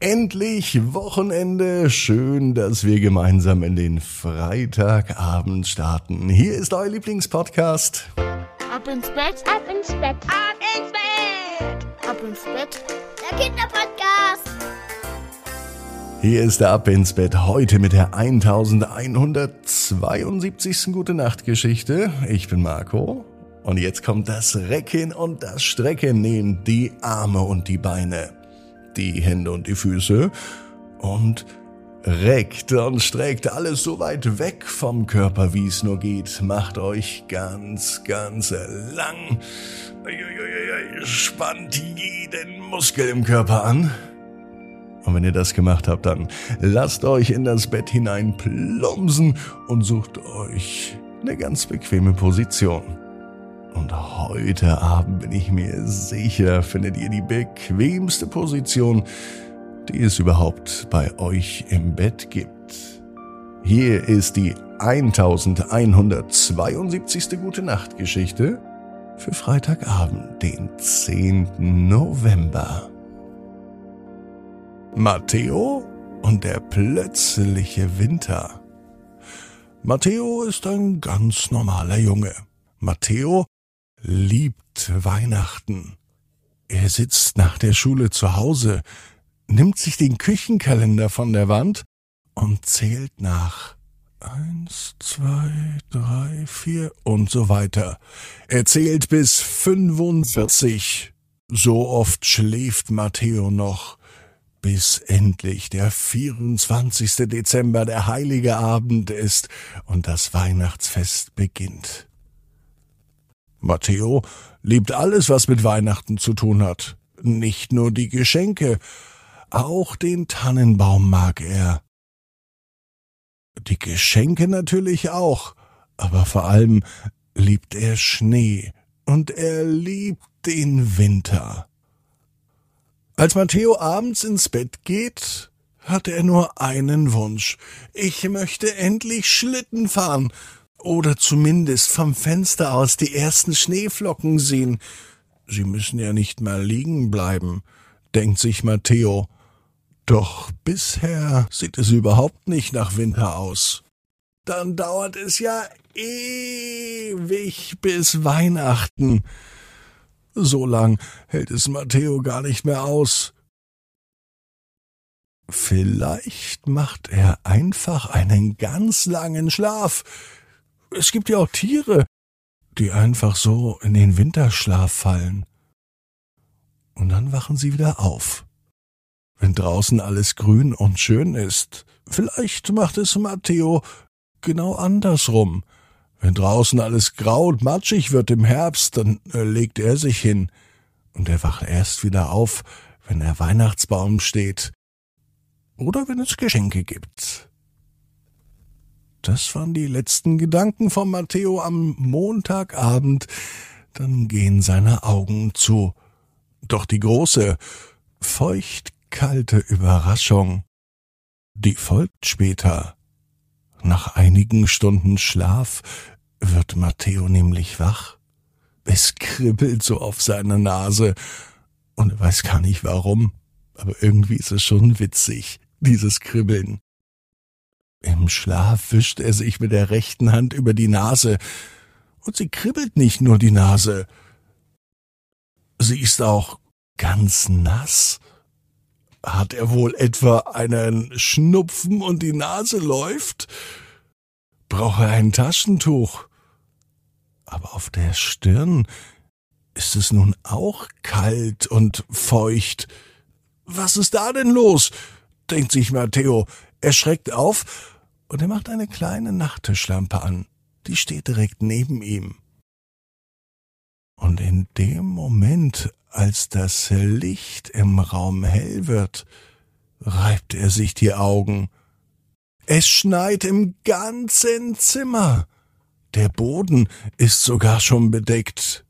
Endlich Wochenende. Schön, dass wir gemeinsam in den Freitagabend starten. Hier ist euer Lieblingspodcast. Ab ins Bett, ab ins Bett, ab ins Bett, ab ins Bett. Der Kinderpodcast. Hier ist der Ab ins Bett heute mit der 1172. Gute Nacht Geschichte. Ich bin Marco. Und jetzt kommt das Recken und das Strecken. Nehmt die Arme und die Beine die Hände und die Füße und reckt und streckt alles so weit weg vom Körper, wie es nur geht. Macht euch ganz, ganz lang. Spannt jeden Muskel im Körper an. Und wenn ihr das gemacht habt, dann lasst euch in das Bett hinein plumpsen und sucht euch eine ganz bequeme Position. Und heute Abend bin ich mir sicher, findet ihr die bequemste Position, die es überhaupt bei euch im Bett gibt. Hier ist die 1172. Gute Nacht Geschichte für Freitagabend, den 10. November. Matteo und der plötzliche Winter. Matteo ist ein ganz normaler Junge. Matteo liebt Weihnachten. Er sitzt nach der Schule zu Hause, nimmt sich den Küchenkalender von der Wand und zählt nach. Eins, zwei, drei, vier und so weiter. Er zählt bis 45. So oft schläft Matteo noch, bis endlich der 24. Dezember der heilige Abend ist und das Weihnachtsfest beginnt. Matteo liebt alles, was mit Weihnachten zu tun hat. Nicht nur die Geschenke, auch den Tannenbaum mag er. Die Geschenke natürlich auch, aber vor allem liebt er Schnee und er liebt den Winter. Als Matteo abends ins Bett geht, hat er nur einen Wunsch. Ich möchte endlich Schlitten fahren oder zumindest vom Fenster aus die ersten Schneeflocken sehen. Sie müssen ja nicht mal liegen bleiben, denkt sich Matteo. Doch bisher sieht es überhaupt nicht nach Winter aus. Dann dauert es ja ewig bis Weihnachten. So lang hält es Matteo gar nicht mehr aus. Vielleicht macht er einfach einen ganz langen Schlaf, es gibt ja auch Tiere, die einfach so in den Winterschlaf fallen. Und dann wachen sie wieder auf. Wenn draußen alles grün und schön ist, vielleicht macht es Matteo genau andersrum. Wenn draußen alles grau und matschig wird im Herbst, dann äh, legt er sich hin und er wacht erst wieder auf, wenn der Weihnachtsbaum steht oder wenn es Geschenke gibt. Das waren die letzten Gedanken von Matteo am Montagabend. Dann gehen seine Augen zu. Doch die große, feuchtkalte Überraschung, die folgt später. Nach einigen Stunden Schlaf wird Matteo nämlich wach. Es kribbelt so auf seiner Nase und er weiß gar nicht warum, aber irgendwie ist es schon witzig, dieses Kribbeln. Im Schlaf wischt er sich mit der rechten Hand über die Nase, und sie kribbelt nicht nur die Nase, sie ist auch ganz nass. Hat er wohl etwa einen Schnupfen und die Nase läuft? Braucht er ein Taschentuch? Aber auf der Stirn ist es nun auch kalt und feucht. Was ist da denn los? denkt sich Matteo. Er schreckt auf und er macht eine kleine Nachttischlampe an. Die steht direkt neben ihm. Und in dem Moment, als das Licht im Raum hell wird, reibt er sich die Augen. Es schneit im ganzen Zimmer. Der Boden ist sogar schon bedeckt.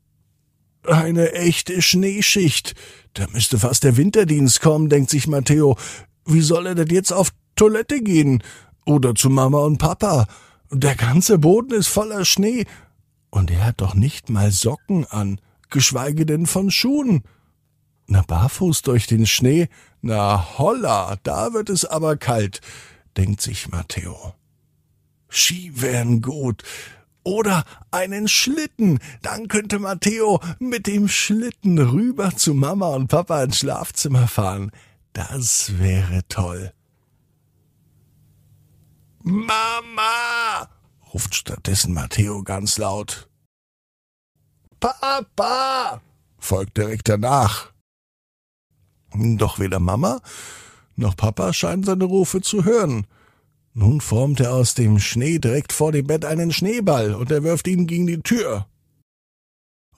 Eine echte Schneeschicht. Da müsste fast der Winterdienst kommen, denkt sich Matteo. Wie soll er denn jetzt auf Toilette gehen oder zu Mama und Papa? Der ganze Boden ist voller Schnee und er hat doch nicht mal Socken an, geschweige denn von Schuhen. Na, barfuß durch den Schnee? Na, holla, da wird es aber kalt, denkt sich Matteo. Ski wären gut. Oder einen Schlitten. Dann könnte Matteo mit dem Schlitten rüber zu Mama und Papa ins Schlafzimmer fahren. Das wäre toll. Mama! ruft stattdessen Matteo ganz laut. Papa! folgt direkt danach. Doch weder Mama noch Papa scheinen seine Rufe zu hören. Nun formt er aus dem Schnee direkt vor dem Bett einen Schneeball und er wirft ihn gegen die Tür.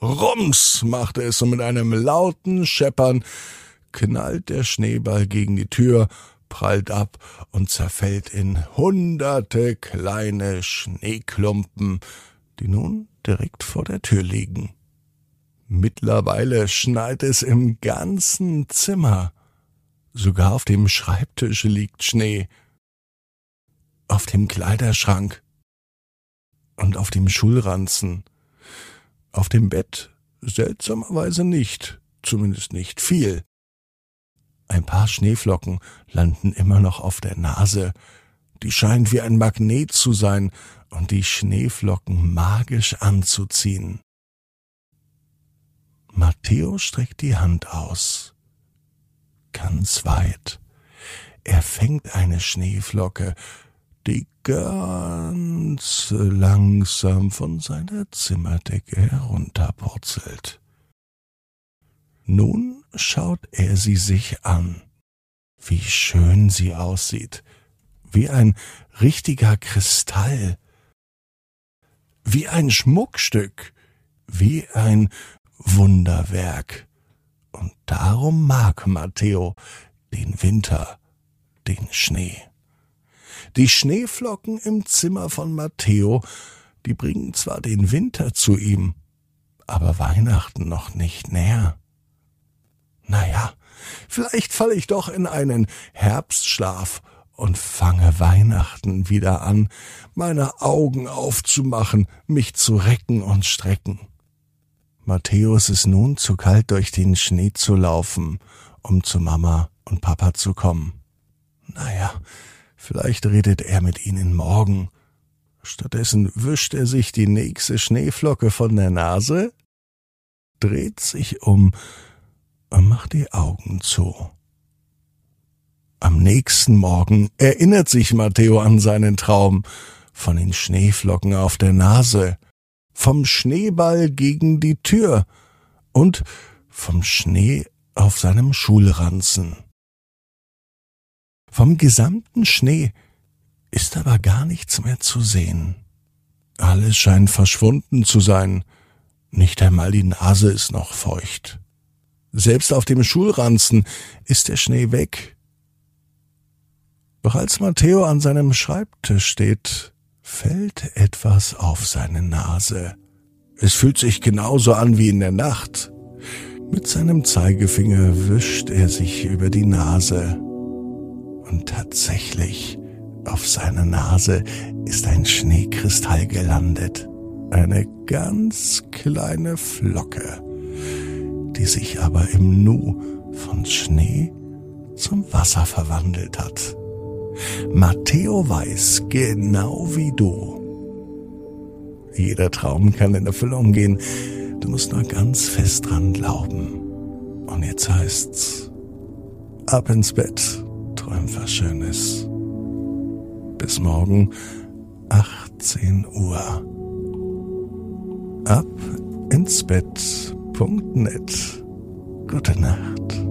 Rums macht er es und mit einem lauten Scheppern knallt der Schneeball gegen die Tür, prallt ab und zerfällt in hunderte kleine Schneeklumpen, die nun direkt vor der Tür liegen. Mittlerweile schneit es im ganzen Zimmer. Sogar auf dem Schreibtisch liegt Schnee. Auf dem Kleiderschrank. Und auf dem Schulranzen. Auf dem Bett seltsamerweise nicht, zumindest nicht viel. Ein paar Schneeflocken landen immer noch auf der Nase. Die scheint wie ein Magnet zu sein und die Schneeflocken magisch anzuziehen. Matteo streckt die Hand aus. Ganz weit. Er fängt eine Schneeflocke, die ganz langsam von seiner Zimmerdecke herunterpurzelt. Nun schaut er sie sich an. Wie schön sie aussieht. Wie ein richtiger Kristall. Wie ein Schmuckstück. Wie ein Wunderwerk. Und darum mag Matteo den Winter, den Schnee. Die Schneeflocken im Zimmer von Matteo, die bringen zwar den Winter zu ihm, aber Weihnachten noch nicht näher. Naja, vielleicht falle ich doch in einen Herbstschlaf und fange Weihnachten wieder an, meine Augen aufzumachen, mich zu recken und strecken. Matthäus ist nun zu kalt durch den Schnee zu laufen, um zu Mama und Papa zu kommen. Naja, vielleicht redet er mit ihnen morgen. Stattdessen wischt er sich die nächste Schneeflocke von der Nase, dreht sich um und macht die Augen zu. Am nächsten Morgen erinnert sich Matteo an seinen Traum von den Schneeflocken auf der Nase vom Schneeball gegen die Tür und vom Schnee auf seinem Schulranzen. Vom gesamten Schnee ist aber gar nichts mehr zu sehen. Alles scheint verschwunden zu sein, nicht einmal die Nase ist noch feucht. Selbst auf dem Schulranzen ist der Schnee weg. Doch als Matteo an seinem Schreibtisch steht, fällt etwas auf seine Nase. Es fühlt sich genauso an wie in der Nacht. Mit seinem Zeigefinger wischt er sich über die Nase. Und tatsächlich, auf seiner Nase ist ein Schneekristall gelandet. Eine ganz kleine Flocke, die sich aber im Nu von Schnee zum Wasser verwandelt hat. Matteo weiß genau wie du. Jeder Traum kann in Erfüllung gehen. Du musst nur ganz fest dran glauben. Und jetzt heißt's, ab ins Bett, träum was Schönes. Bis morgen, 18 Uhr. Ab ins Bett.net. Gute Nacht.